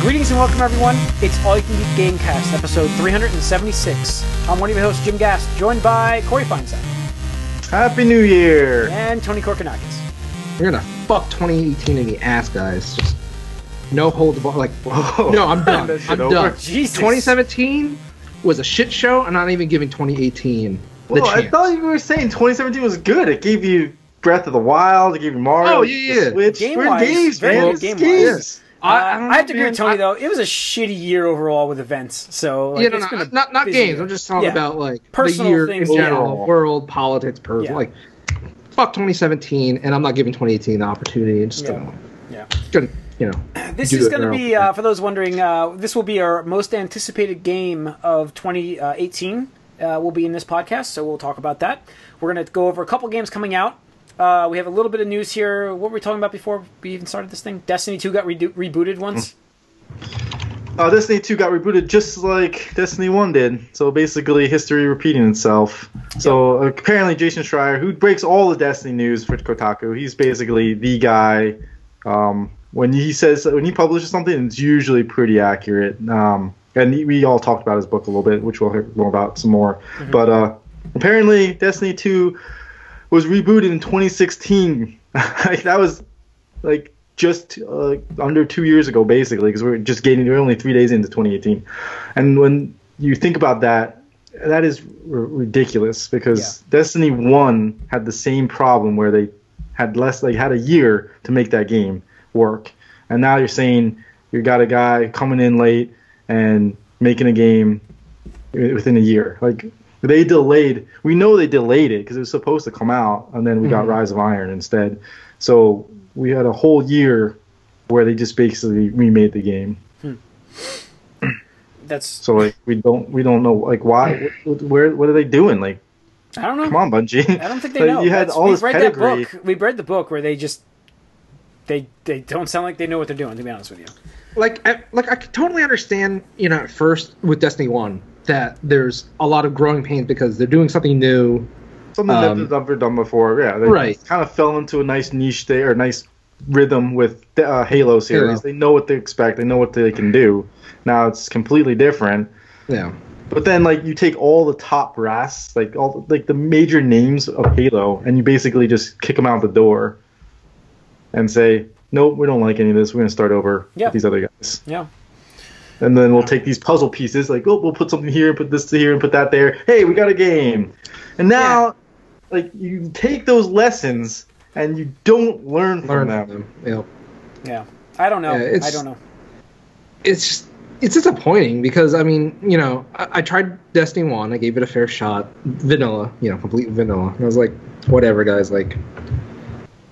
Greetings and welcome, everyone. It's All You Can Geek Gamecast, episode 376. I'm one of your hosts, Jim Gass, joined by Corey Feinstein Happy New Year! and Tony Korkanakis. We're gonna fuck 2018 in the ass, guys. Just no hold the bar. Like, Whoa. no, I'm done. That shit I'm over. done. Jesus. 2017 was a shit show. I'm not even giving 2018 the Well, I chance. thought you were saying 2017 was good. It gave you Breath of the Wild. It gave you Mario. Oh, yeah, the yeah. Switch. Game-wise, We're in games, very man. good It's game-wise. games. Uh, I don't I have to agree with. Tony, I- though. It was a shitty year overall with events. So, like, yeah, no, no, not not games. year. I'm just talking Yeah. about like Personal the year things in general, general. world politics, person. Yeah. Like, fuck 2017, and I'm not giving 2018 the opportunity. Just Yeah. gonna, Yeah. gonna, you know. This is going to be, uh, for those wondering, uh, this will be our most anticipated game of 2018. Uh, will be in this podcast, so we'll talk about that. We're going to go over a couple games coming out. Uh, we have a little bit of news here. What were we talking about before we even started this thing? Destiny 2 got redo- rebooted once. Uh, Destiny 2 got rebooted just like Destiny 1 did. So basically, history repeating itself. So apparently, Jason Schreier, who breaks all the Destiny news for Kotaku, he's basically the guy. Um, when he says when he publishes something, it's usually pretty accurate. Um, and we all talked about his book a little bit, which we'll hear more about some more. But uh, apparently, Destiny 2 was rebooted in 2016. like, that was like just uh, under two years ago, basically, because we're just getting we're only three days into 2018. And when you think about that, that is r- ridiculous because Destiny One had the same problem where they had less, like had a year to make that game work, and now you're saying you got a guy coming in late and making a game within a year, like. They delayed. We know they delayed it because it was supposed to come out, and then we got mm-hmm. Rise of Iron instead. So we had a whole year where they just basically remade the game. Hmm. That's, So like we don't we don't know like why where what are they doing? Like I don't know. come on, Bungie. I don't think they Like, know. You had That's- all we've this read pedigree. that book. We read the book where they just they they don't sound like they know what they're doing. To be honest with you, like I, like I could totally understand you know at first with Destiny One that there's a lot of growing pains because they're doing something new. Something Um, that they've never done before. Yeah, they Right. kind of fell into a nice niche there, or nice rhythm with the uh, Halo series. Halo. They know what they expect. They know what they can do. Now it's completely different. Yeah, But then, like, you take all the top brass, like all like the major names of Halo, and you basically just kick them out the door, and say, "Nope, we don't like any of this. We're gonna start over Yeah. with these other guys." yeah. And then we'll take these puzzle pieces, like, "Oh, we'll put something here, put this here, and put that there. Hey, we got a game." And now, like, you take those lessons and you don't learn, from learn them. from them. Yeah. Yeah, I don't know. Yeah, it's- I don't know. it's it's disappointing because I mean, you know, I, I tried Destiny One, I gave it a fair shot, vanilla, you know, complete vanilla. And I was like, whatever, guys, like,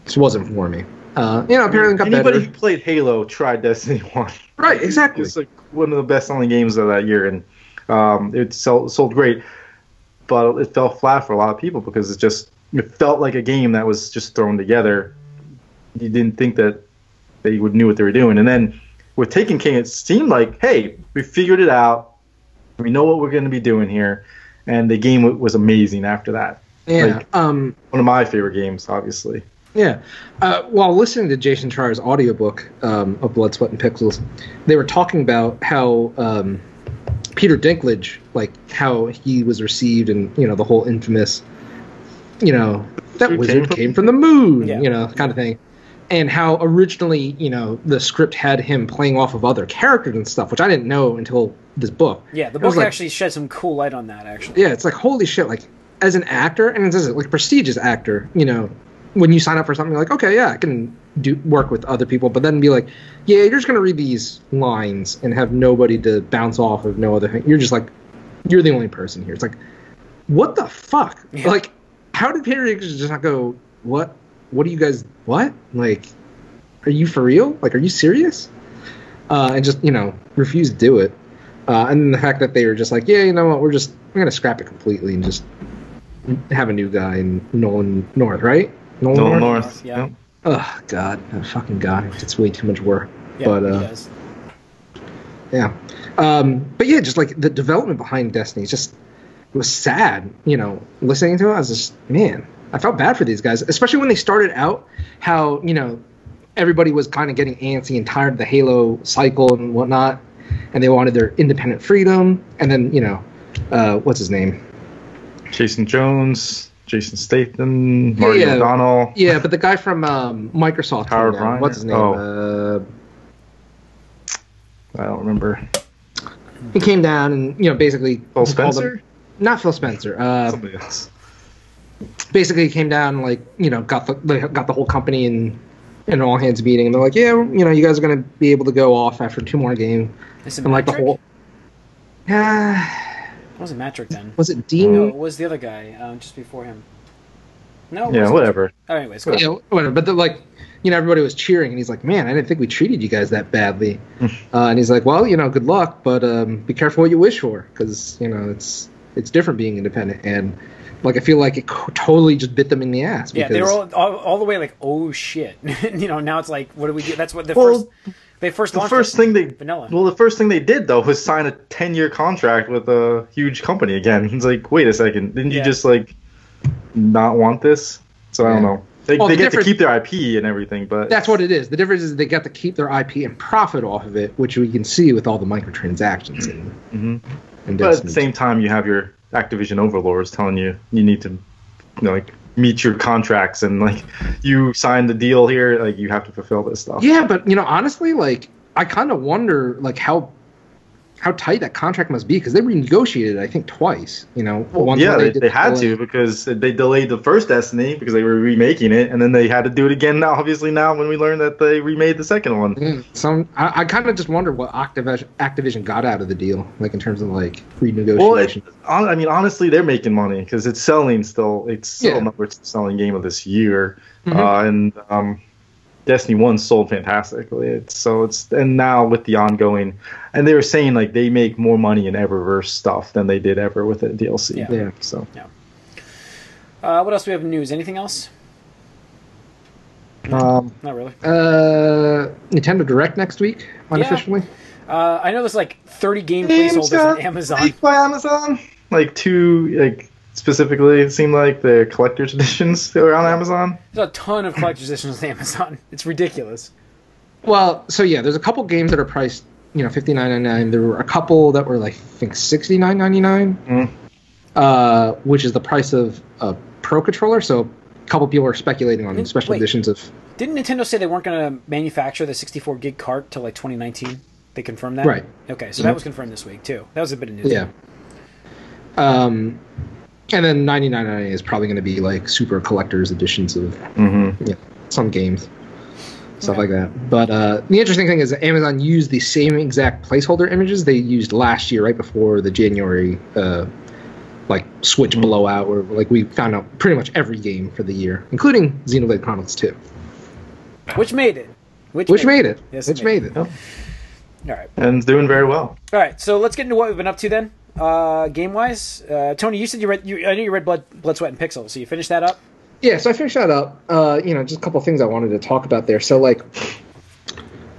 this wasn't for me. Uh, you know, apparently got Anybody better. who played Halo tried Destiny One. Right, exactly. It's like one of the best selling games of that year, and um, it sold, sold great. But it fell flat for a lot of people because it just it felt like a game that was just thrown together. You didn't think that they would knew what they were doing, and then with Taken King, it seemed like, hey, we figured it out. We know what we're going to be doing here, and the game was amazing after that. Yeah. like- um. One of my favorite games, obviously. Yeah. Uh, while listening to Jason Schreier's audiobook um, of Blood, Sweat, and Pixels, they were talking about how um, Peter Dinklage, like how he was received, and you know the whole infamous, you know, that Came wizard from- came from the moon, Yeah. you know, kind of thing. And how originally, you know, the script had him playing off of other characters and stuff, which I didn't know until this book. Yeah, the book like- actually shed some cool light on that. Actually, yeah, it's like holy shit! Like as an actor, and as a like prestigious actor, you know, when you sign up for something, you're like, okay, yeah, I can do work with other people, but then be like, yeah, you're just gonna read these lines and have nobody to bounce off of, no other thing. You're just like, you're the only person here. It's like, what the fuck? Yeah. Like, how did Peter just not go? What? What do you guys? What? Like, are you for real? Like, are you serious? Uh, and just you know refuse to do it. Uh, and then the fact that they were just like, yeah, you know what, we're just we're gonna scrap it completely and just have a new guy in Nolan North, right? Nolan Nolan North. North. Yeah. Yep. Oh God, that fucking guy. It's way too much work. yeah, but uh, yeah, um, but yeah, just like the development behind Destiny, is just it was sad. You know, listening to it, I was just man, I felt bad for these guys, especially when they started out. How you know everybody was kind of getting antsy and tired of the Halo cycle and whatnot, and they wanted their independent freedom. And then you know, uh, what's his name? Jason Jones, Jason Statham, Marty yeah. O'Donnell. Yeah, but the guy from um, Microsoft. Howard came down. What's his name? Oh. Uh, I don't remember. he came down and you know basically Phil Spencer? them- not Phil Spencer. Uh, Somebody else. basically he came down like you know got the got the whole company in in an all hands meeting and they're like yeah you know you guys are gonna be able to go off after two more games Is it and like the whole yeah It wasn't Mattrick then. was it Dean No, it was the other guy um, just before him. No. it Yeah, wasn't. whatever. Oh, anyways, go on. Yeah, whatever. But the, like, you know, everybody was cheering, and he's like, "Man, I didn't think we treated you guys that badly." uh, and he's like, "Well, you know, good luck, but um, be careful what you wish for, because you know it's it's different being independent." And like, I feel like it totally just bit them in the ass. Yeah, they were all, all, all the way like, oh shit. you know, now it's like, what do we do? That's what the Well, first they first The first it. thing they vanilla. well, the first thing they did though was sign a ten-year contract with a huge company again. It's like, wait a second, didn't you just like not want this? So I don't know. They, Well, they the get to keep their IP and everything, but That's what it is. The difference is they got to keep their IP and profit off of it, which we can see with all the microtransactions. And, Mhm. and But at the same time, you have your Activision overlords telling you you need to, you know, like meet your contracts and like you signed the deal here, like you have to fulfill this stuff. Yeah, but you know, honestly, like I kind of wonder, like how how tight that contract must be because they renegotiated, I think, twice. You know, Well, once yeah, when they, they had to because they delayed the first Destiny because they were remaking it, and then they had to do it again. Now, obviously, now when we learned that they remade the second one. Yeah, Some I, I kind of just wonder what Activision, Activision got out of the deal, like in terms of like Well, it, renegotiation. I mean, honestly, they're making money because it's selling still. It's still Yeah. number selling game of this year, Mhm. uh, and um, Destiny One sold fantastically. It's so it's and now with the ongoing, and they were saying like they make more money in Eververse stuff than they did ever with the DLC. Yeah. yeah. So Uh, what else do we have in news? Anything else? Um, Not really. uh, Nintendo Direct next week, unofficially. Uh, I know there's like 30 game placeholders on Amazon. By Amazon, like two like specifically, it seemed like the collector's editions that were on Amazon. There's a ton of collector's editions on Amazon. It's ridiculous. Well, so yeah, there's a couple games that are priced, you know, fifty nine ninety nine. There were a couple that were like I think sixty nine ninety nine, Mm. uh, which is the price of a Pro controller. So a couple people are speculating on Wait, special wait. editions of. Didn't Nintendo say they weren't going to manufacture the 64 gig cart till like 2019? They confirmed that? Right. Okay, so that was confirmed this week too. That was a bit of news. Yeah. Um, and then ninety nine ninety is probably going to be like super collector's editions of Mm-hmm. yeah, some games, stuff Okay. like that. But uh, the interesting thing is that Amazon used the same exact placeholder images they used last year, right before the January uh, like Switch Mm-hmm. blowout, where like we found out pretty much every game for the year, including Xenoblade Chronicles 2, Which made it. Which, which made it. Yes, which it made made it. All right. And it's doing very well. All right, so let's get into what we've been up to then. Uh, game wise, uh, Tony, you said you read. You, I know you read Blood, Blood, Sweat, and Pixels. So you finished that up. Yeah, so I finished that up. Uh, you know, just a couple of things I wanted to talk about there. So, like,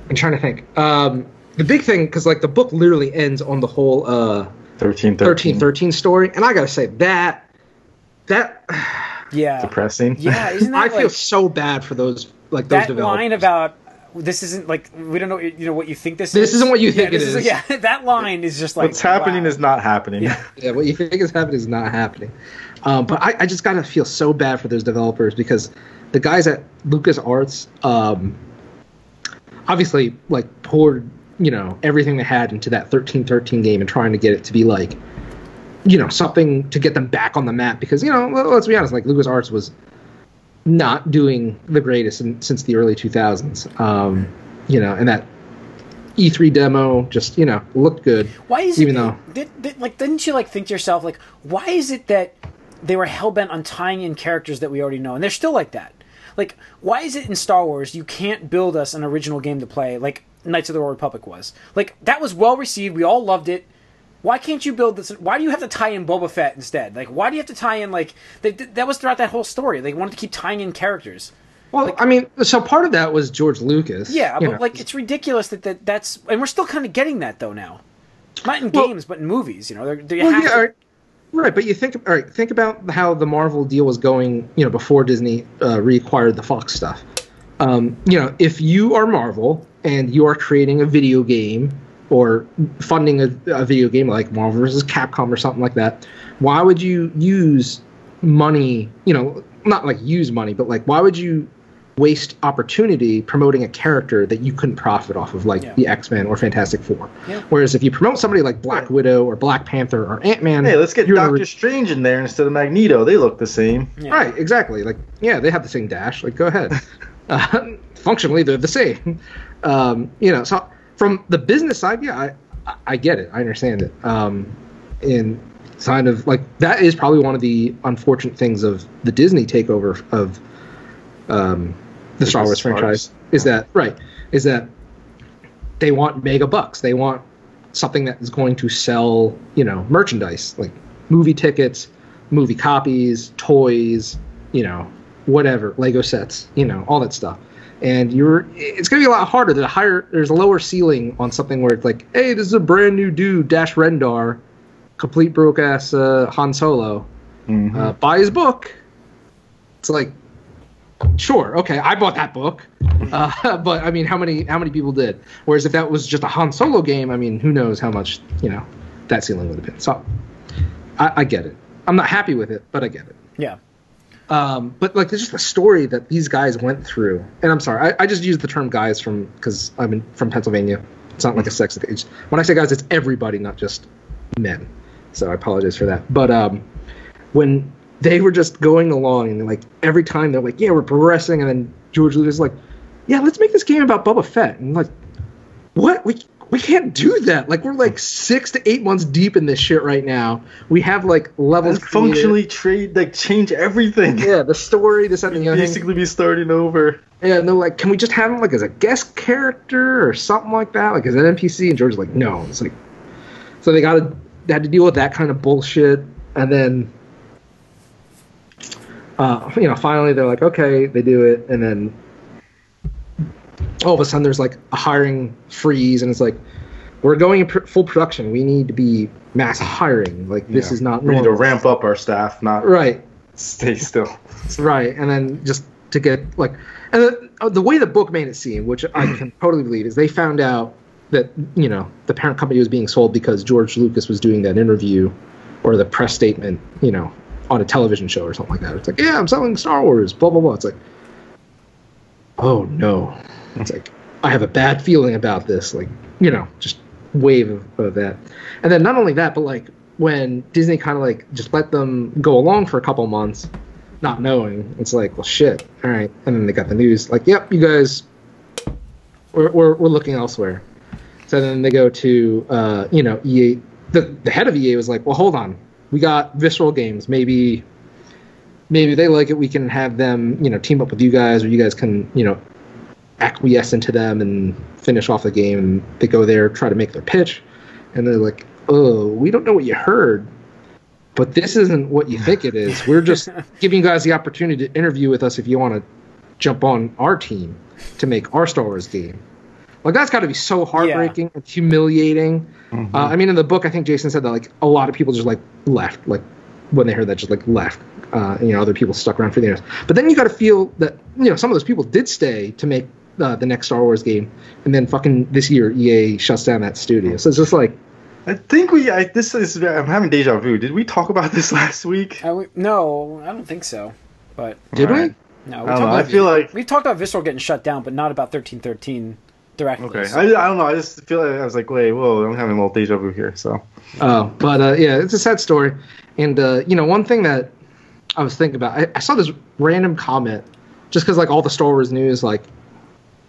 I'm trying to think. Um, the big thing, because like the book literally ends on the whole uh, 13, 13. 13 13 story, and I gotta say that that Yeah. Depressing. Yeah, isn't that I like, feel so bad for those like those that developers. line about this isn't like we don't know you know what you think this, is. This is. isn't what you think it this is. Yeah, that line is just like What's happening wow. is not happening. Yeah. yeah, what you think is happening is not happening. Um, but I, I just gotta feel so bad for those developers because the guys at Lucas Arts, um, obviously, like poured you know everything they had into that thirteen thirteen game and trying to get it to be like, you know, something to get them back on the map because you know, let- let's be honest, like Lucas Arts was not doing the greatest in, since the early two thousands. Um, you know, and that E3 demo just you know looked good. Why is even it though did, did, like didn't you like think to yourself like why is it that they were hell bent on tying in characters that we already know and they're still like that like why is it in Star Wars you can't build us an original game to play like Knights of the Old Republic was like that was well received we all loved it why can't you build this why do you have to tie in Boba Fett instead like why do you have to tie in like they, that was throughout that whole story they wanted to keep tying in characters Well, I mean, so part of that was George Lucas. yeah but know. like it's ridiculous that, that that's and we're still kind of getting that though now not in Well- games but in movies you know they're, they Well, have yeah, to- right. right. But you think, all right, think about how the Marvel deal was going, you know, before Disney uh, reacquired the Fox stuff. um, you know, if you are Marvel and you are creating a video game or funding a, a video game like Marvel vs. Capcom or something like that, why would you use money? You know, not like use money, but like why would you waste opportunity promoting a character that you couldn't profit off of, like Yeah. the X Men or Fantastic Four? Yeah. Whereas if you promote somebody like Black Widow or Black Panther or Ant Man, Hey, let's get you're gonna Doctor Strange in there instead of Magneto. They look the same. Yeah. Right, exactly. Like, yeah, they have the same dash. Like, go ahead. uh, functionally, they're the same. Um, you know, so from the business side, yeah, I, I- get it. I understand it. Um, and kind of like that is probably one of the unfortunate things of the Disney takeover of um, the Star Wars. franchise is that right is that they want mega bucks. They want something that is going to sell, you know, merchandise like movie tickets, movie copies, toys, you know, whatever, Lego sets, you know, all that stuff. And you're, it's going to be a lot harder. There's a higher, there's a lower ceiling on something where it's like, hey, this is a brand new dude, Dash Rendar, complete broke ass uh, Han Solo. Mhm. Uh, buy his book. It's like, sure, okay, I bought that book, uh, but I mean, how many how many people did? Whereas if that was just a Han Solo game, I mean, who knows how much you know that ceiling would have been. So, I, I get it. I'm not happy with it, but I get it. Yeah. Um, but like, there's just a story that these guys went through, and I'm sorry, I, I just use the term guys from because I'm in, from Pennsylvania. It's not like a sex age. When I say guys, it's everybody, not just men. So I apologize for that. But um, when they were just going along, and like every time they're like, "Yeah, we're progressing," and then George Lucas is like, "Yeah, let's make this game about Boba Fett," and like, what we we can't do that. Like we're like six to eight months deep in this shit right now. We have like levels functionally trade, like change everything. Yeah, the story, this and the other. Basically, be starting over. Yeah, and they're like, can we just have him like as a guest character or something like that, like as an NPC? And George's like, no. It's like, so they got to they had to deal with that kind of bullshit, and then, uh, you know, finally they're like, okay, they do it, and then all of a sudden there's like a hiring freeze, and it's like, we're going in pr- full production. We need to be mass hiring. Like this Yeah. is not We need to ramp up our staff, not Right. stay still. Right, and then just to get like, and the, uh, the way the book made it seem, which I can totally believe, is they found out that you know the parent company was being sold because George Lucas was doing that interview or the press statement, you know, on a television show or something like that. It's like, yeah, I'm selling Star Wars, blah blah blah. It's like, oh no, it's like I have a bad feeling about this. Like, you know, just wave of, of that, and then not only that, but like when Disney kind of like just let them go along for a couple months not knowing. It's like, well, shit. All right. And then they got the news, like, yep, you guys, we're, we're, we're looking elsewhere. So then they go to, uh, you know, EA. The, the head of EA was like, well, hold on. We got Visceral Games. Maybe, maybe they like it. We can have them, you know, team up with you guys, or you guys can, you know, acquiesce into them and finish off the game. And they go there, try to make their pitch. And they're like, oh, we don't know what you heard but this isn't what you think it is. We're just giving you guys the opportunity to interview with us if you want to jump on our team to make our Star Wars game. Like that's got to be so heartbreaking and humiliating. Uh, I mean, in the book, I think Jason said that like a lot of people just like left, like when they heard that, just like left. Uh, you know, other people stuck around for the years. But then you got to feel that you know some of those people did stay to make uh, the next Star Wars game, and then fucking this year EA shuts down that studio. So it's just like I think we. I, this is. I'm having deja vu. Did we talk about this last week? Uh, we, no, I don't think so. But did Alright. we? no, I we don't talked know. I about, feel like. we talked about Visceral getting shut down, but not about thirteen thirteen directly. Okay. so- I, I don't know. I just feel like I was like, wait, whoa, I'm having a little deja vu here. So. Uh, but uh, yeah, it's a sad story. And uh, you know, one thing that I was thinking about, I, I saw this random comment, just because like all the Star Wars news, like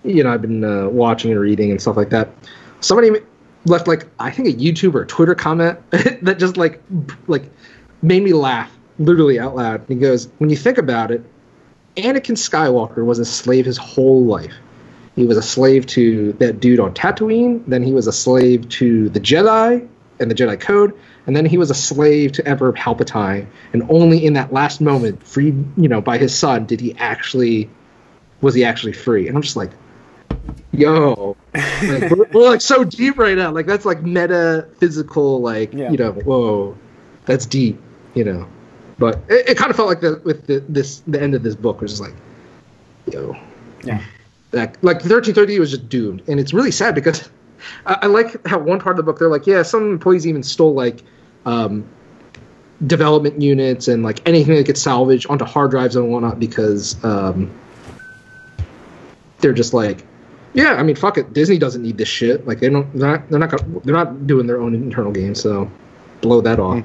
you know, I've been uh, watching and reading and stuff like that. Somebody left like I think a YouTube or a Twitter comment that just like like made me laugh literally out loud. He goes, "When you think about it, Anakin Skywalker was a slave his whole life." He was a slave to that dude on Tatooine. Then he was a slave to the Jedi and the Jedi Code. And then he was a slave to Emperor Palpatine. And only in that last moment, freed, you know, by his son, did he actually was he actually free. And I'm just like, yo, like, we're, we're like so deep right now. Like that's like metaphysical. Like Yeah. you know, whoa, that's deep. You know, but it, it kind of felt like the with the, this the end of this book was just like, yo, Yeah. that like 1330 was just doomed, and it's really sad because I, I like how one part of the book they're like, yeah, some employees even stole like um, development units and like anything that gets salvaged onto hard drives and whatnot because um, they're just like, yeah, I mean, fuck it, Disney doesn't need this shit. Like they don't, they're not, they're not, gonna, they're not doing their own internal game, so blow that off.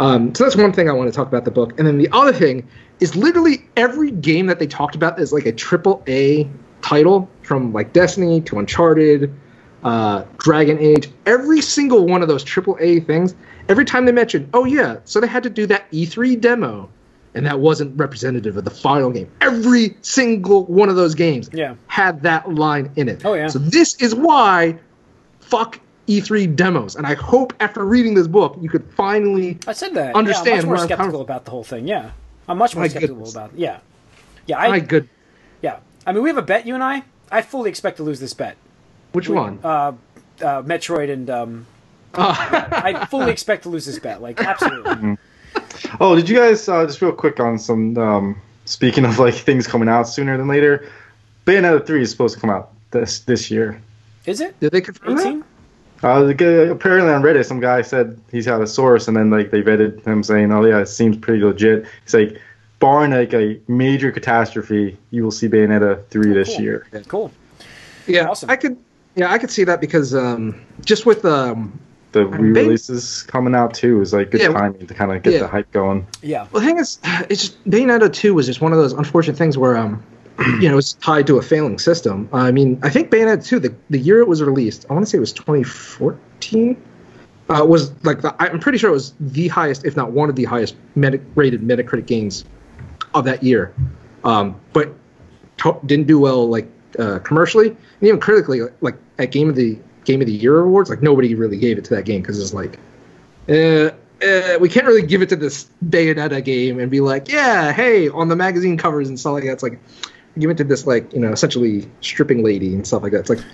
Um, so that's one thing I want to talk about the book, and then the other thing is literally every game that they talked about is like a triple A title from like Destiny to Uncharted, uh, Dragon Age. Every single one of those triple A things, every time they mention, oh yeah, so they had to do that E3 demo, and that wasn't representative of the final game. Every single one of those games Yeah. had that line in it. Oh, yeah. So this is why, fuck E3 demos, and I hope after reading this book you could finally I said that. Understand Yeah, I'm much more where I'm skeptical coming- about the whole thing. Yeah, I'm much more My skeptical goodness. about. Yeah, yeah. I My good. yeah. I mean, we have a bet. You and I. I fully expect to lose this bet. Which one? Uh, uh, Metroid and um, I fully expect to lose this bet. Like absolutely. Oh, did you guys uh, just real quick on some? Um, speaking of like things coming out sooner than later, Bayonetta three is supposed to come out this this year. Is it Did they confirm that? Uh, apparently on Reddit, some guy said he's had a source, and then like they vetted him saying, "Oh yeah, it seems pretty legit." He's like, barring like a major catastrophe, you will see Bayonetta three this cool. year. Cool. Yeah, Awesome. I could. Yeah, I could see that because um, just with um, The re-releases coming out too is like good Yeah, timing to kind of get yeah. the hype going. Yeah. well, the thing is, it's just Bayonetta two was just one of those unfortunate things where um, you know, it's tied to a failing system. I mean, I think Bayonetta two, the the year it was released, I want to say it was 2014. Uh, was like the, I'm pretty sure it was the highest, if not one of the highest meta- rated Metacritic games of that year. Um, but to- didn't do well like uh, commercially and even critically. Like, like at game of the game of the year awards, like nobody really gave it to that game because it's like, uh, uh, we can't really give it to this Bayonetta game and be like, yeah, hey, on the magazine covers and stuff like that. It's like give it to this like you know essentially stripping lady and stuff like that. It's like,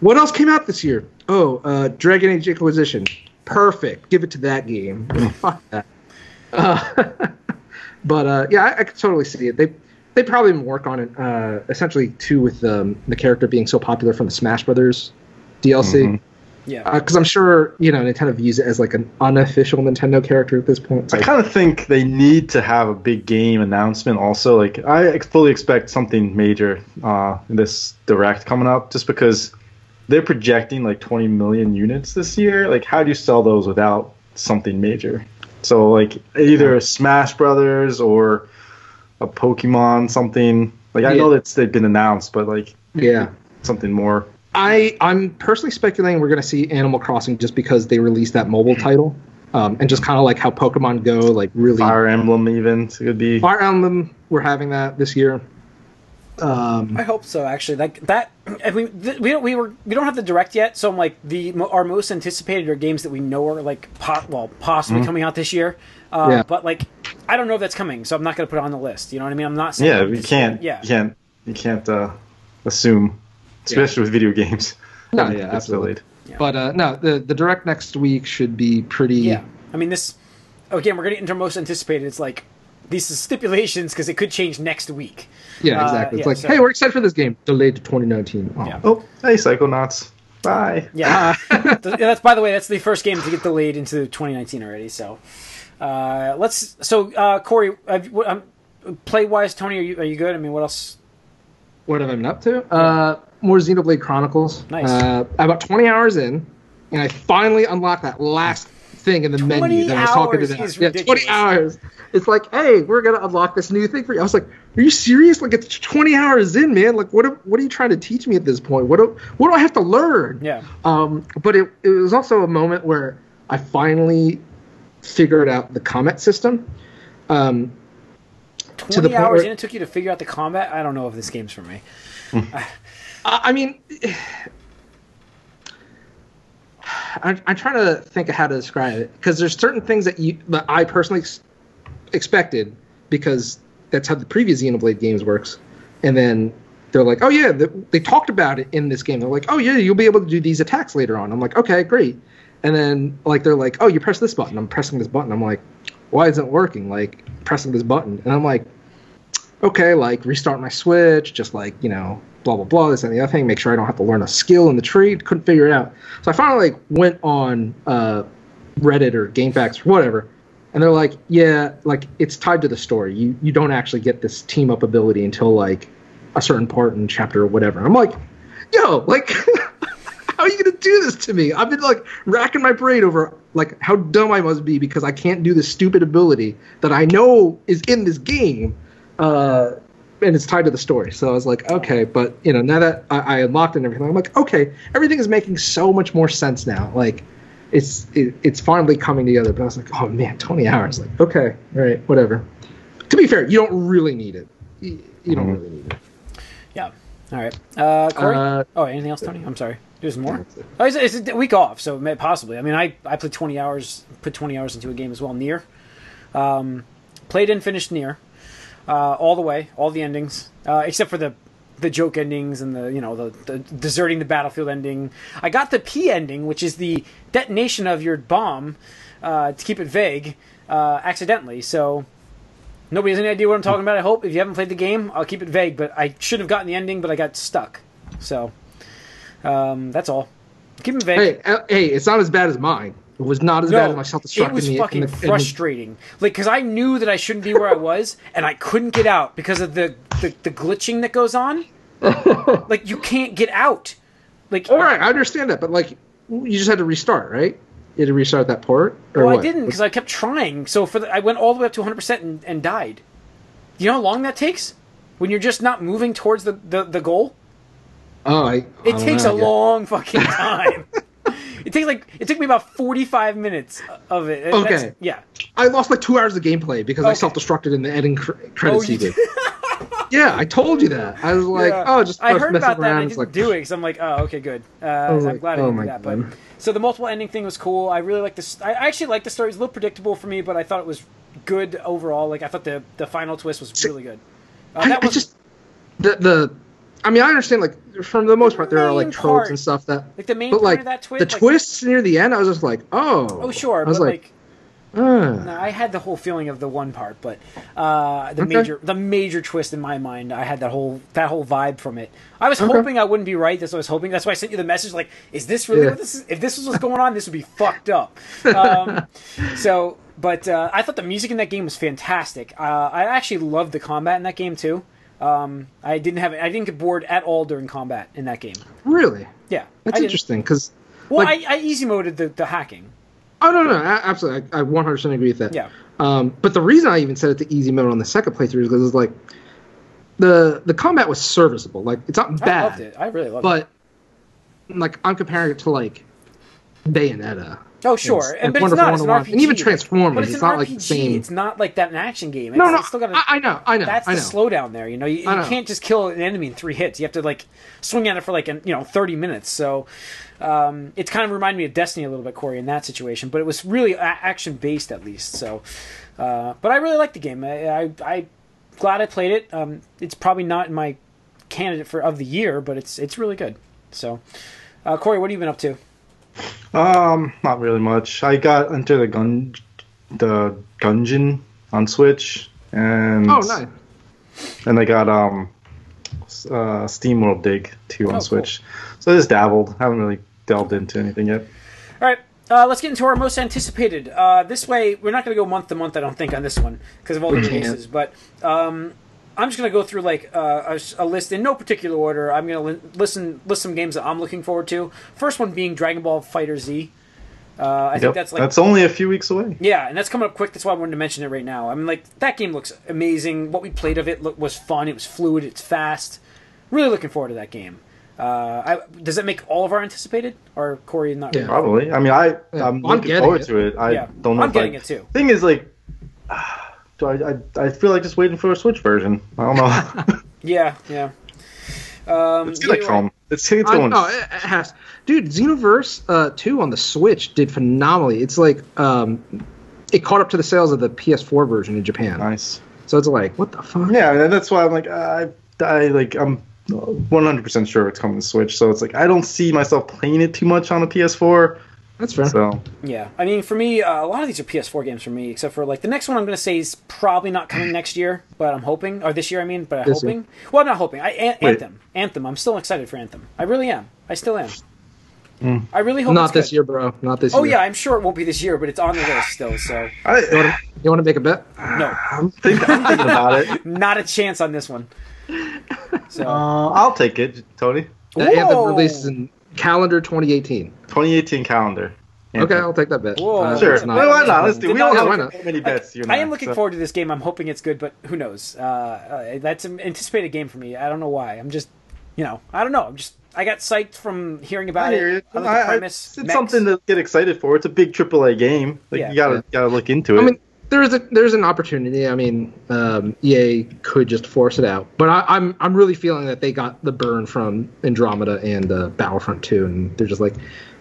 what else came out this year? Oh, uh, Dragon Age Inquisition. Perfect. Give it to that game. Fuck that. Uh, but uh, yeah, I, I could totally see it. They they probably work on it. Uh, essentially, too, with um, the character being so popular from the Smash Brothers DLC. Mhm. Yeah. Because I'm sure you know they kind of views it as like an unofficial Nintendo character at this point. It's I kind of think they need to have a big game announcement also. Like I fully expect something major uh, in this direct coming up, just because they're projecting like 20 million units this year. Like, how do you sell those without something major? So like either a Smash Brothers or a Pokemon something. Like I Yeah. know that they've been announced, but like yeah. something more. I I'm personally speculating we're going to see Animal Crossing just because they released that mobile title, um, and just kind of like how Pokemon Go like really Fire Emblem even could be. Fire Emblem. We're having that this year. Um, I hope so. Actually, like that. If we th- we don't we were we don't have the direct yet, so I'm like the our most anticipated are games that we know are like po- well possibly coming out this year. Uh, Yeah. But like I don't know if that's coming, so I'm not going to put it on the list. You know what I mean? I'm not saying Yeah, I'm we can't. Yeah. You can't. You can't uh, assume, especially with video games. No, yeah, absolutely. delayed. but uh, no, the the direct next week should be pretty. Yeah. I mean this. Again, we're going to get into most anticipated. It's like these stipulations because it could change next week. Yeah, Uh, exactly. It's yeah, like, so- hey, we're excited for this game. Delayed to 2019. Oh. Yeah. Oh, hey, Psychonauts. Bye. Yeah. Th- yeah, that's by the way, that's the first game to get delayed into 2019 already. So, uh, let's. So, uh, Corey, um, play wise, Tony, are you are you good? I mean, what else? What have I been up to? More Xenoblade Chronicles. Nice. Uh, about 20 hours in, and I finally unlocked that last thing in the menu that I was talking hours to them. Yeah, ridiculous. 20 hours. It's like, hey, we're gonna unlock this new thing for you. I was like, are you serious? Like, it's 20 hours in, man. Like, what? Are, what are you trying to teach me at this point? What? Do, what do I have to learn? Yeah. Um, but it, it was also a moment where I finally figured out the combat system. Um, 20 the hours where- in it took you to figure out the combat. I don't know if this game's for me. I I mean, I'm, I'm trying to think of how to describe it because there's certain things that you that I personally ex- expected because that's how the previous Xenoblade games works, and then they're like, oh yeah, the, they talked about it in this game. They're like, oh yeah, you'll be able to do these attacks later on. I'm like, okay, great. And then like they're like, oh, you press this button. I'm pressing this button. I'm like, why isn't it working? Like pressing this button, and I'm like, okay, like restart my Switch, just like you know blah blah blah, this and the other thing. Make sure I don't have to learn a skill in the tree. Couldn't figure it out. So I finally like went on uh, Reddit or GameFAQs or whatever, and they're like, yeah, like it's tied to the story. You you don't actually get this team up ability until like a certain part in chapter or whatever. And I'm like, yo, like. How are you gonna do this to me? I've been like racking my brain over like how dumb I must be because I can't do this stupid ability that I know is in this game, uh, and it's tied to the story. So I was like, okay, but you know, now that I, I unlocked and everything, I'm like, okay, everything is making so much more sense now. Like, it's it, it's finally coming together. But I was like, oh man, 20 hours. Like, okay, all right, whatever. To be fair, you don't really need it. You, you don't Mhm. really need it. Yeah. All right. Uh, Corey? Uh, oh, anything else, Tony? I'm sorry. There's more. Oh, it's, it's a week off, so possibly. I mean, I, I played 20 hours, put 20 hours into a game as well. NieR, um, played and finished NieR, uh, all the way, all the endings, uh, except for the the joke endings and the you know the, the deserting the battlefield ending. I got the P ending, which is the detonation of your bomb, uh, to keep it vague, uh, accidentally. So. Nobody has any idea what I'm talking about. I hope if you haven't played the game, I'll keep it vague. But I should have gotten the ending, but I got stuck. So um, that's all. Keep it vague. Hey, uh, hey, it's not as bad as mine. It was not as bad as my self-destruct. it was the, fucking in the, in the- frustrating. like, because I knew that I shouldn't be where I was, and I couldn't get out because of the, the, the glitching that goes on. like, you can't get out. Like, All right, I understand that, but like, you just had to restart, right? You had to restart that port, or well, what? I didn't because I kept trying. So for the, I went all the way up to 100 percent and, and died. You know how long that takes when you're just not moving towards the, the, the goal? Oh, I, I It takes know, a guess. long fucking time. it takes like it took me about 45 minutes of it. That's- Okay. yeah. I lost like two hours of gameplay because I self-destructed in the ending cr- credit Oh, sequence. yeah, I told you that. I was like, Yeah. oh, just I heard messing about that. I didn't like, do it because I'm like, oh, okay, good. Uh, was I'm like, glad I oh didn't my that. But so the multiple ending thing was cool. I really like this. I I actually like the story. It's a little predictable for me, but I thought it was good overall. Like I thought the the final twist was really good. Uh, I, that I was just the the. I mean, I understand. Like, from the most part, there are like tropes part- and stuff that. like the main But part like of that twist. the like, twists near the end, I was just like, oh. Oh sure, I was but like, like. No, I had the whole feeling of the one part, but uh, the Okay. major the major twist in my mind, I had that whole that whole vibe from it. I was Okay. hoping I wouldn't be right. That's what I was hoping. That's why I sent you the message. Like, is this really Yeah. what this is? If this was what's going on, this would be fucked up. Um, so, but uh, I thought the music in that game was fantastic. Uh, I actually loved the combat in that game too. Um, I didn't have I didn't get bored at all during combat in that game. Really? Yeah, That's interesting because. Well, like- I, I easy moded the, the hacking. Oh no, no, a- absolutely. I, I 100% agree with that. Yeah. Um, but the reason I even set it to easy mode on the second playthrough is because it's like the the combat was serviceable. Like it's not bad. I loved it. I really loved it. but like I'm comparing it to like Bayonetta. Oh sure, and and, but it's not. It's an RPG. and even like- Transformers, But it's, it's an not RPG. like the same- It's not like that an action game. It's, No, no, it's still got. I, I know, I know, That's I the slowdown there. You know, you, you know. can't just kill an enemy in three hits. You have to like swing at it for like an, you know thirty minutes. So um, it's kind of reminded me of Destiny a little bit, Corey, in that situation. But it was really a- action based at least. So, uh, but I really liked the game. I, I, I glad I played it. Um, it's probably not my candidate for of the year, but it's it's really good. So, uh, Corey, what have you been up to? Um, not really much. I got into the gun, the Gungeon on Switch, and Oh, nice. and I got um, uh, Steam World Dig too on Oh, Switch. So I just dabbled. I haven't really delved into anything yet. All right, uh, let's get into our most anticipated. Uh, this way, we're not going to go month to month. I don't think on this one because of all the can't. releases. But um, I'm just going to go through like uh, a, s- a list in no particular order. I'm going to listen list some games that I'm looking forward to. First one being Dragon Ball FighterZ. Uh, I think that's like that's only a few weeks away. yeah, and that's coming up quick. That's why I wanted to mention it right now. I mean, like that game looks amazing. What we played of it look, was fun. It was fluid. It's fast. Really looking forward to that game. Uh, I, does that make all of our anticipated, or Corey not? Yeah. really? Probably. I mean, I Yeah, I'm I'm looking getting forward it. to it. I Yeah. don't know. I'm if getting I, it too. Thing is, like, do I, I I feel like just waiting for a Switch version. I don't know. Yeah, yeah. Um, it's gonna come. It's, it's I, going. no, it, it has. Dude, Xenoverse uh, 2 on the Switch did phenomenally. It's like um, it caught up to the sales of the PS4 version in Japan. Nice. So it's like, what the fuck? Yeah, and that's why I'm like, I, I like, I'm 100% sure it's coming to Switch. So it's like, I don't see myself playing it too much on a PS4, That's fair. So Yeah, I mean, for me, uh, a lot of these are PS4 games for me, except for like the next one. I'm going to say is probably not coming next year, but I'm hoping, or this year, I mean, but I'm This year. hoping. Well, I'm not hoping. I An- Wait. Anthem, Anthem. I'm still excited for Anthem. I really am. I still am. I really hope. Not it's this good. year, bro. Not this year. Oh year. yeah, I'm sure it won't be this year, but it's on the list still. So I, You want, to, you want to make a bet? no, I'm, think, I'm thinking about it. not a chance on this one. So Uh, I'll take it, Tony. The Anthem releases in calendar 2018. 2018 calendar. Okay, I'll take that bet. Whoa. Uh, Sure. not- Well, why not? Let's do. We don't have why many bets. You I am looking so- forward to this game. I'm hoping it's good, but who knows? Uh, uh, that's an anticipated game for me. I don't know why. I'm just, you know, I don't know. I'm just. I got psyched from hearing about I hear you. it. I like I- the premise. it's it's Mechs. something to get excited for. It's a big AAA game. Like Yeah. you gotta Yeah. gotta look into it. I mean, there's a there's an opportunity. I mean, um, EA could just force it out, but I, I'm I'm really feeling that they got the burn from Andromeda and uh, Battlefront 2, and they're just like,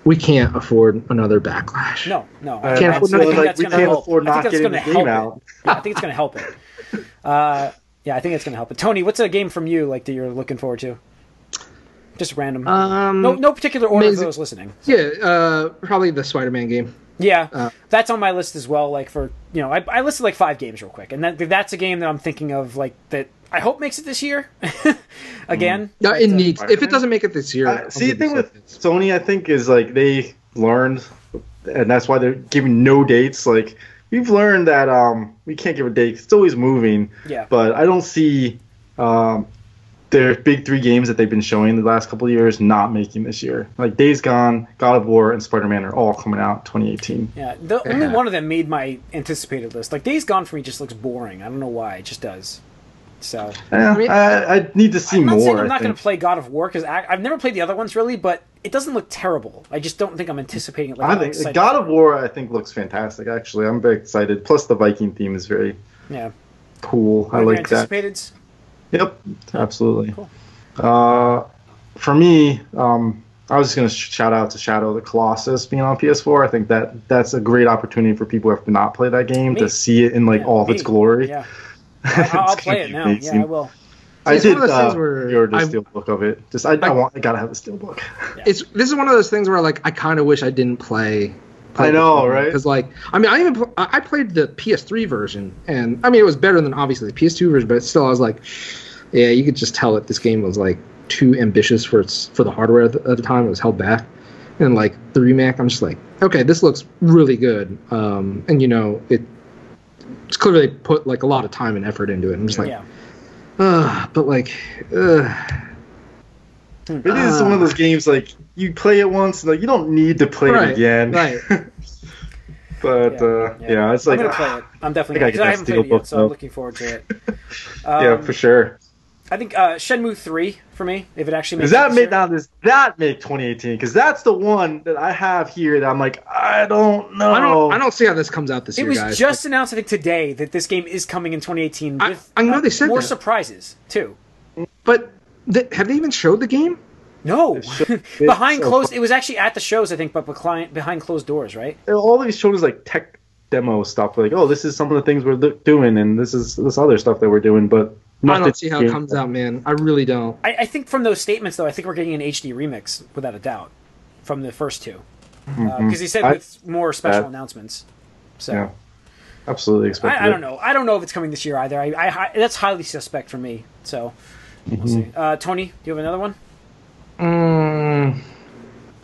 we can't afford another backlash. No, no. I- Can't I'm afford- feeling like we can't help. afford not getting gonna the game out. Yeah, I think it's going to help it. Uh, yeah, I think it's going to help it. Tony, what's a game from you like that you're looking forward to? Just random. Um, no, no particular order amazing- for those listening. Yeah, uh, probably the Spider-Man game. Yeah, Uh, that's on my list as well. Like for you know, I, I listed like five games real quick, and that that's a game that I'm thinking of like that. I hope makes it this year. Again, Yeah, But, it uh, needs. If it doesn't make it this year, Uh, see, the thing with seconds. Sony, I think, is like they learned, and that's why they're giving no dates. Like we've learned that um we can't give a date. It's always moving. Yeah. But I don't see um their big three games that they've been showing the last couple of years not making this year. Like Days Gone, God of War, and Spider Man are all coming out 2018. Yeah, the, only one of them made my anticipated list. Like Days Gone for me just looks boring. I don't know why. It just does. So Yeah, I, mean- I, need to see I'm more. I'm not going to play God of War because I've never played the other ones really, but it doesn't look terrible. I just don't think I'm anticipating it. Like I I'm think God of War. I think looks fantastic. Actually, I'm very excited. Plus, the Viking theme is very. Yeah, cool. I One of like that. Anticipated. Yep, absolutely. Cool. Uh, for me, um, I was just going to shout out to Shadow of the Colossus being on PS4. I think that that's a great opportunity for people who have not played that game Me. to see it in like Yeah, all of me. its glory. Yeah, I'll, I'll It's play gonna it now. amazing. Yeah, I will. I It's did one of those uh, things where pre-order the I- steelbook of it. Just I, I, I- want I gotta have the steelbook. it's this is one of those things where like I kind of wish I didn't play. I know, right? Because like I mean I even pl- I I played the PS3 version and I mean it was better than obviously the PS2 version, but still I was like, yeah, you could just tell that this game was like too ambitious for its for the hardware at the, at the time. It was held back, and like the remake, I'm just like, okay, this looks really good. Um, and you know it. It's clearly put like a lot of time and effort into it. I'm just like, yeah, Ugh, but like, ugh. It is one of those games like you play it once and like you don't need to play Right, it again. right. but Yeah, uh, yeah. it's I'm like gonna play it. I'm definitely I because gotta I, get haven't that played it yet, Steelbook, so I'm looking forward to it. yeah, Um, for sure. I think uh, Shenmue three for me, if it actually makes Does that make now? Does that make 2018? Because that's the one that I have here that I'm like, I don't know. I don't. I don't see how this comes out this It year, It was guys. just announced, I think, today that this game is coming in 2018 I- I know uh, they said more that. surprises too. but th- have they even showed the game? No, It behind so closed. fun. It was actually at the shows, I think, but behind behind closed doors, right? All these shows like tech demo stuff. Like, oh, this is some of the things we're doing, and this is this other stuff that we're doing. But I don't see how it comes out, man. I really don't. I, I think from those statements, though, I think we're getting an HD remix without a doubt from the first two, because he said Mm-hmm. I- with more special that- announcouncent. So Yeah, absolutely expected. I, I don't know. I don't know if it's coming this year either. I, I, I that's highly suspect for me. So we'll Mm-hmm. see. Uh, Tony, do you have another one? Mm,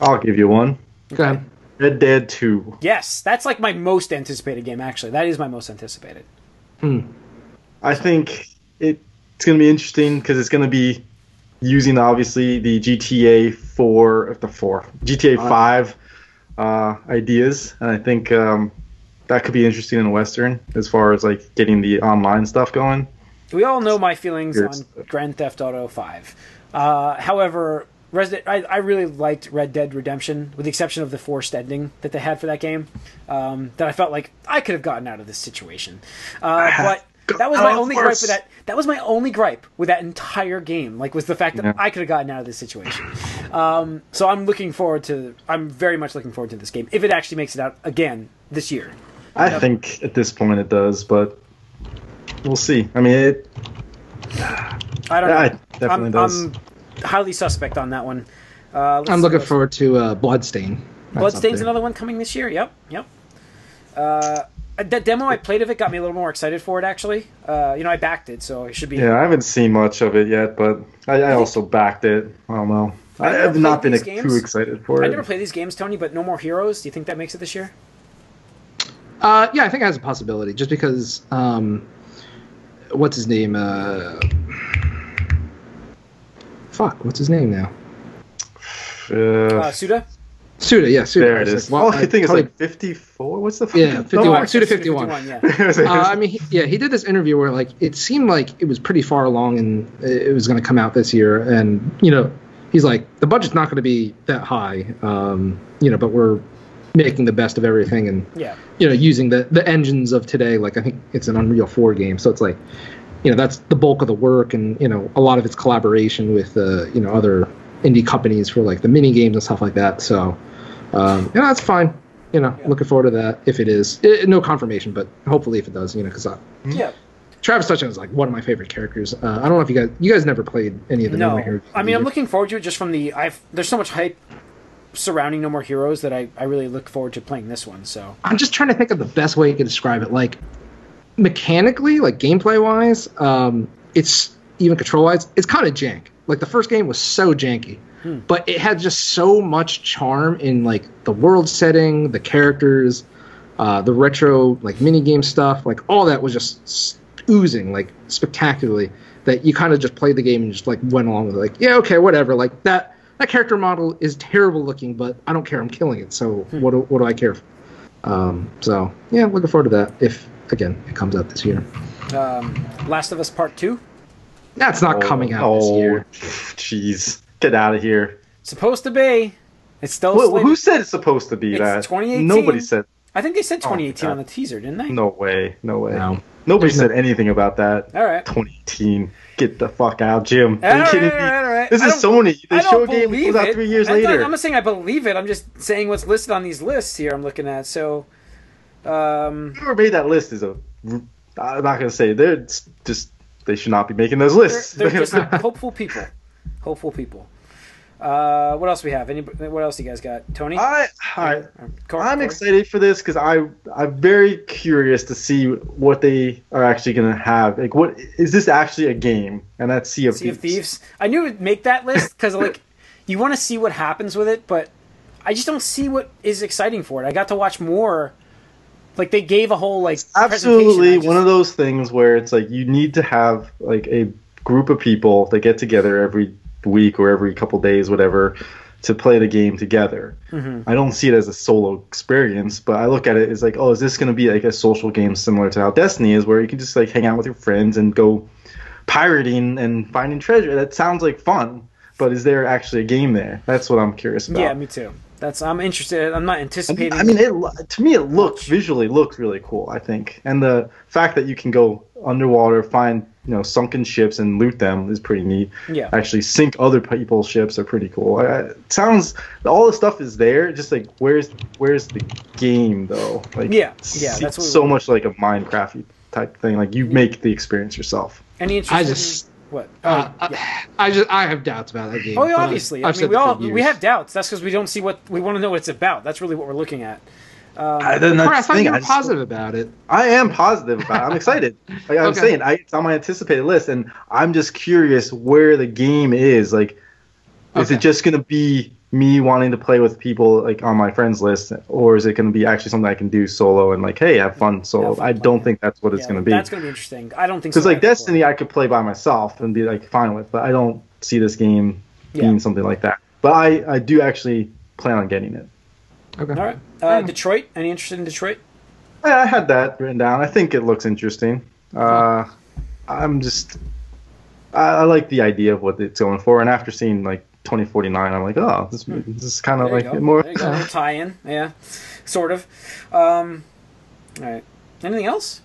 I'll give you one. okay. Red Dead 2. Yes, that's like my most anticipated game. Actually, that is my most anticipated. I think it, it's going to be interesting because it's going to be using obviously the GTA 4, the 4, GTA 5 uh, ideas, and I think um, that could be interesting in a Western as far as like getting the online stuff going. We all know my feelings Here's- on Grand Theft Auto Five. Uh, however, Resident, I, I really liked Red Dead Redemption, with the exception of the forced ending that they had for that game. Um, that I felt like I could have gotten out of this situation, uh, but that was my only gripe with that. That was my only gripe with that entire game. Like, was the fact that Yeah. I could have gotten out of this situation. Um, so I'm looking forward to. I'm very much looking forward to this game if it actually makes it out again this year. I think at this point it does, but we'll see. I mean, it, I don't know. It definitely I'm, does. I'm highly suspect on that one. Uh, let's I'm looking what- forward to uh, Bloodstained. Bloodstained's another one coming this year. Yep, yep. Uh, that demo I played of it got me a little more excited for it. Actually, uh, you know, I backed it, so it should be. Yeah, I haven't seen much of it yet, but I, I also backed it. I don't know. I I have not been these too excited for I it. I never play these games, Tony, but No More Heroes. Do you think that makes it this year? Uh, yeah, I think it has a possibility, just because. Um, what's his name? Uh, fuck, what's his name now? Uh, Uh, Suda. Suda, yeah, Suda. there I it was is. like, oh, well, I think it's totally- like 54. What's the fuck? Yeah, fucking- 51. No, Suda Suda 51. Yeah. Uh, I mean, he, yeah, he did this interview where like it seemed like it was pretty far along and it was going to come out this year, and you know, he's like the budget's not going to be that high, um, you know, but we're making the best of everything and Yeah. you know using the the engines of today. Like I think it's an Unreal Four game, so it's like you know that's the bulk of the work, and you know a lot of it's collaboration with uh, you know other indie companies for like the mini games and stuff like that. So um, you know that's fine. You know, looking forward to that if it is. Eh, no confirmation, but hopefully if it does, you know, because Yeah. Travis Touchdown is like one of my favorite characters. Uh, I don't know if you guys you guys never played any of the No I mean, I'm looking forward to it just from the. I've there's so much hype surrounding No More Heroes that I, I really look forward to playing this one. So I'm just trying to think of the best way you could describe it. Like mechanically, like gameplay wise, um, it's even control wise, it's kind of jank. Like the first game was so janky, but it had just so much charm in like the world setting, the characters, uh, the retro like mini game stuff. Like all that was just oozing like spectacularly. That you kind of just played the game and just like went along with it. Like yeah, okay, whatever. Like that that character model is terrible looking, but I don't care. I'm killing it. So what do, what do I care? Um, so yeah, looking forward to that. If again it comes out this year, um, Last of Us Part Two that's not coming out this year. Oh, Jeez, get out of here. supposed to be. It's still. Wh- slated- who said it's supposed to be It's that? 2018. Nobody said. I think they said 2018 God. on the teaser, didn't they? No way. No way. No. Nobody There's no- said anything about that. All right. 2018. Get the fuck out, Jim. All right, all right, all right. This is Sony. They I show game comes out three years I'm not- later. I'm not saying I believe it. I'm just saying what's listed on these lists here. I'm looking at. So, um, Whoever made that list is a. I'm not gonna say they're just. They should not be making those lists. they're, they're just hopeful people. Hopeful people. Uh, what else we have? Any? What else you guys got? Tony. I, I, Corey? excited for this because I I'm very curious to see what they are actually gonna have. Like, what is this actually a game? And that's Sea of Sea of Thieves. Thieves. I knew it'd make that list because like you want to see what happens with it, but I just don't see what is exciting for it. I got to watch more. Like they gave a whole like Absolutely, presentation. I one of those things where it's like you need to have like a group of people that get together every week or every couple days, whatever, to play the game together. Mm-hmm. I don't see it as a solo experience, but I look at it as like, oh, is this going to be like a social game similar to how Destiny is, where you can just like hang out with your friends and go pirating and finding treasure? That sounds like fun, but is there actually a game there? That's what I'm curious about. Yeah, me too. That's I'm interested. I'm not anticipating. I mean, it, to me, it looks visually looks really cool. I think, and the fact that you can go underwater, find you know sunken ships and loot them is pretty neat. Yeah. Actually, sink other people's ships are pretty cool. I, I- it sounds all the stuff is there. Just like where's where's the game though? Like Yeah, yeah, that's what so much like a Minecrafty type thing. Like you make the experience yourself. Any interest? I just- what? Uh, Oh, yeah. I, I just I have doubts about that game. Oh, yeah, obviously. I've I mean, we all we have doubts. That's because we don't see what we want to know what it's about. That's really what we're looking at. Um, I, then Corey, I that's thought you were I just- positive about it. I am positive about it. I'm excited. Like I'm Okay. saying, I, it's on my anticipated list, and I'm just curious where the game is. Like, is it just gonna be me wanting to play with people like on my friends list, or is it gonna be actually something I can do solo and like, hey, have fun solo? Have fun I don't think that's what it's gonna be. That's going to be interesting. I don't think Because so like either, Destiny, I could play by myself and be like fine with, but I don't see this game Yeah. being something like that. But I, I do actually plan on getting it. Okay. All right. Uh, Detroit. Any interest in Detroit? I had that written down. I think it looks interesting. Uh, I'm just, I, I like the idea of what it's going for, and after seeing like 2049, I'm like, oh, this, this is kind of Hmm. There you like go. more. There you go. A little tie-in. Yeah, sort of. Um, all right. Anything else?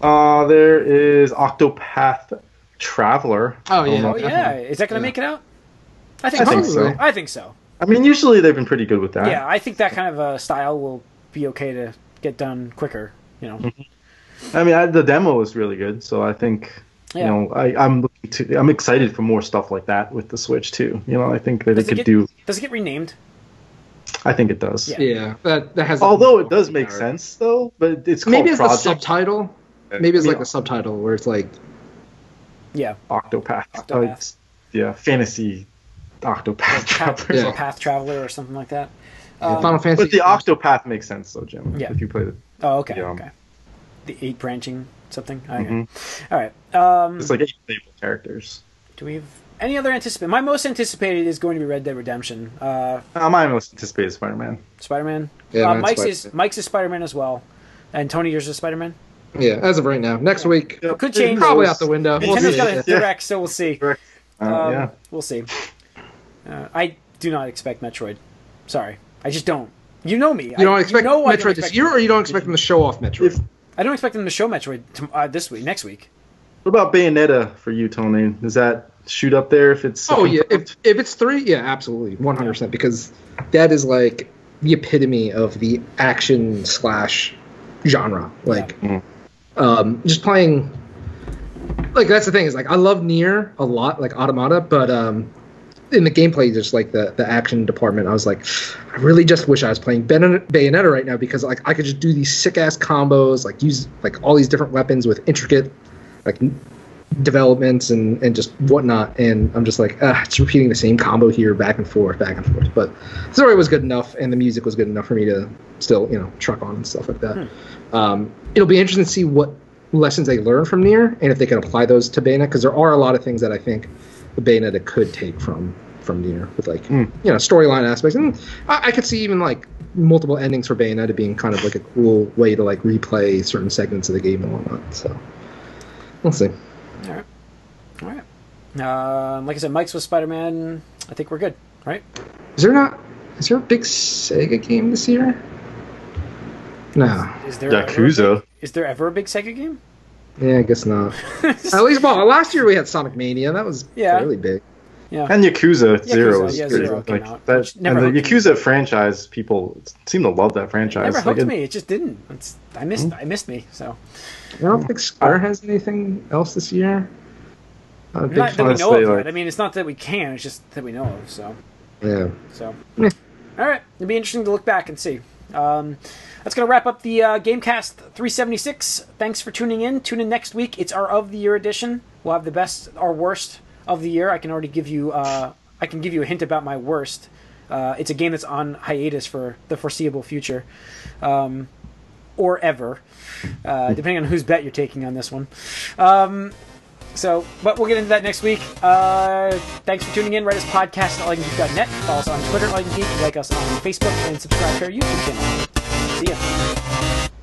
Uh, there is Octopath Traveler. Oh, yeah. I don't know. Oh yeah. Is that going to Yeah. make it out? I think, I think so. so. I think so. I mean, usually they've been pretty good with that. Yeah, I think that kind of uh, style will be okay to get done quicker. You know. I mean, I, the demo was really good, so I think. Yeah. You know, I, I'm looking to, I'm excited for more stuff like that with the Switch too. You know, I think that Does it it could get- do. Does it get renamed? I think it does. Yeah. Yeah, that that has. Although it does make Power. sense though, but it's called Maybe it's Project the subtitle. Maybe it's Yeah. like the subtitle where it's like Yeah. Octopath. Octopath. It's- yeah, fantasy Octopath. Path, Traveler. Yeah. Path Traveler or something like that. yeah, Um, Final Fantasy. But the Octopath makes sense though, Jim. Yeah. If you play it, Oh, okay. Yeah. Okay. The eight branching something. Okay. Mhm. All right. Um, it's like eight playable characters. do we have any other anticipated? My most anticipated is going to be Red Dead Redemption. Uh, Uh, my most anticipated Spider-Man. Spider-Man. Yeah, uh, mine's Mike's is Spider-Man. Mike's is Spider-Man as well, and Tony yours is Spider-Man. yeah, as of right now. Next week, Yep. Could change. probably out the window. We'll see. got a Yeah. direct, so we'll see. Uh, Um, yeah. We'll see. Uh, I do not expect Metroid. Sorry, I just don't. You know me. You don't expect know I don't Metroid this year, or you don't expect them to show off Metroid? If, I don't expect them to show Metroid to, uh, this week, next week. what about Bayonetta for you, Tony? Does that shoot up there if it's? oh yeah, if if it's three, yeah, absolutely, one hundred percent, because that is like the epitome of the action slash genre. Like, Yeah. um, just playing. Like that's the thing is like I love NieR a lot, like Automata, but um, in the gameplay, just like the the action department, I was like, I really just wish I was playing Ben- Bayonetta right now because like I could just do these sick ass combos, like use like all these different weapons with intricate like developments and and just whatnot. And I'm just like, ah, it's repeating the same combo here, back and forth, back and forth. But the story was good enough, and the music was good enough for me to still you know truck on and stuff like that. Um, it'll be interesting to see what lessons they learn from NieR and if they can apply those to Bayonetta because there are a lot of things that I think the Bayonetta could take from from NieR with like Mm. you know storyline aspects and I, I could see even like multiple endings for Bayonetta being kind of like a cool way to like replay certain segments of the game and whatnot. So we'll see. All right. All right. Um, like I said, Mike's with Spider-Man. I think we're good, right? Is there not? Is there a big Sega game this year? No. Is there ever a Yakuza. big- is there ever a big Sega game? Yeah, I guess not. At least, well, last year we had Sonic Mania. That was Yeah. fairly big. yeah. And Yakuza, Zero is yeah, good. Zero came like out, that, which and the hooked me. Yakuza franchise, people seem to love that franchise. Never hooked it- me. It just didn't. It's, I missed. I missed me. So I don't think Square has anything else this year. Not not that we fan. know of like- I mean, it's not that we can. It's just that we know of. So Yeah. so. Yeah. All right, It'd be interesting to look back and see. Um, that's going to wrap up the uh, GameCast 376. Thanks for tuning in. Tune in next week. It's our of the year edition. We'll have the best or worst of the year. I can already give you. Uh, I can give you a hint about my worst. Uh, it's a game that's on hiatus for the foreseeable future, um, or ever, uh, depending on whose bet you're taking on this one. Um, so, but we'll get into that next week. Uh, thanks for tuning in. Write us podcast at allyoucangeek.net. Follow us on Twitter, All You Can Like us on Facebook and subscribe to our YouTube channel. See ya.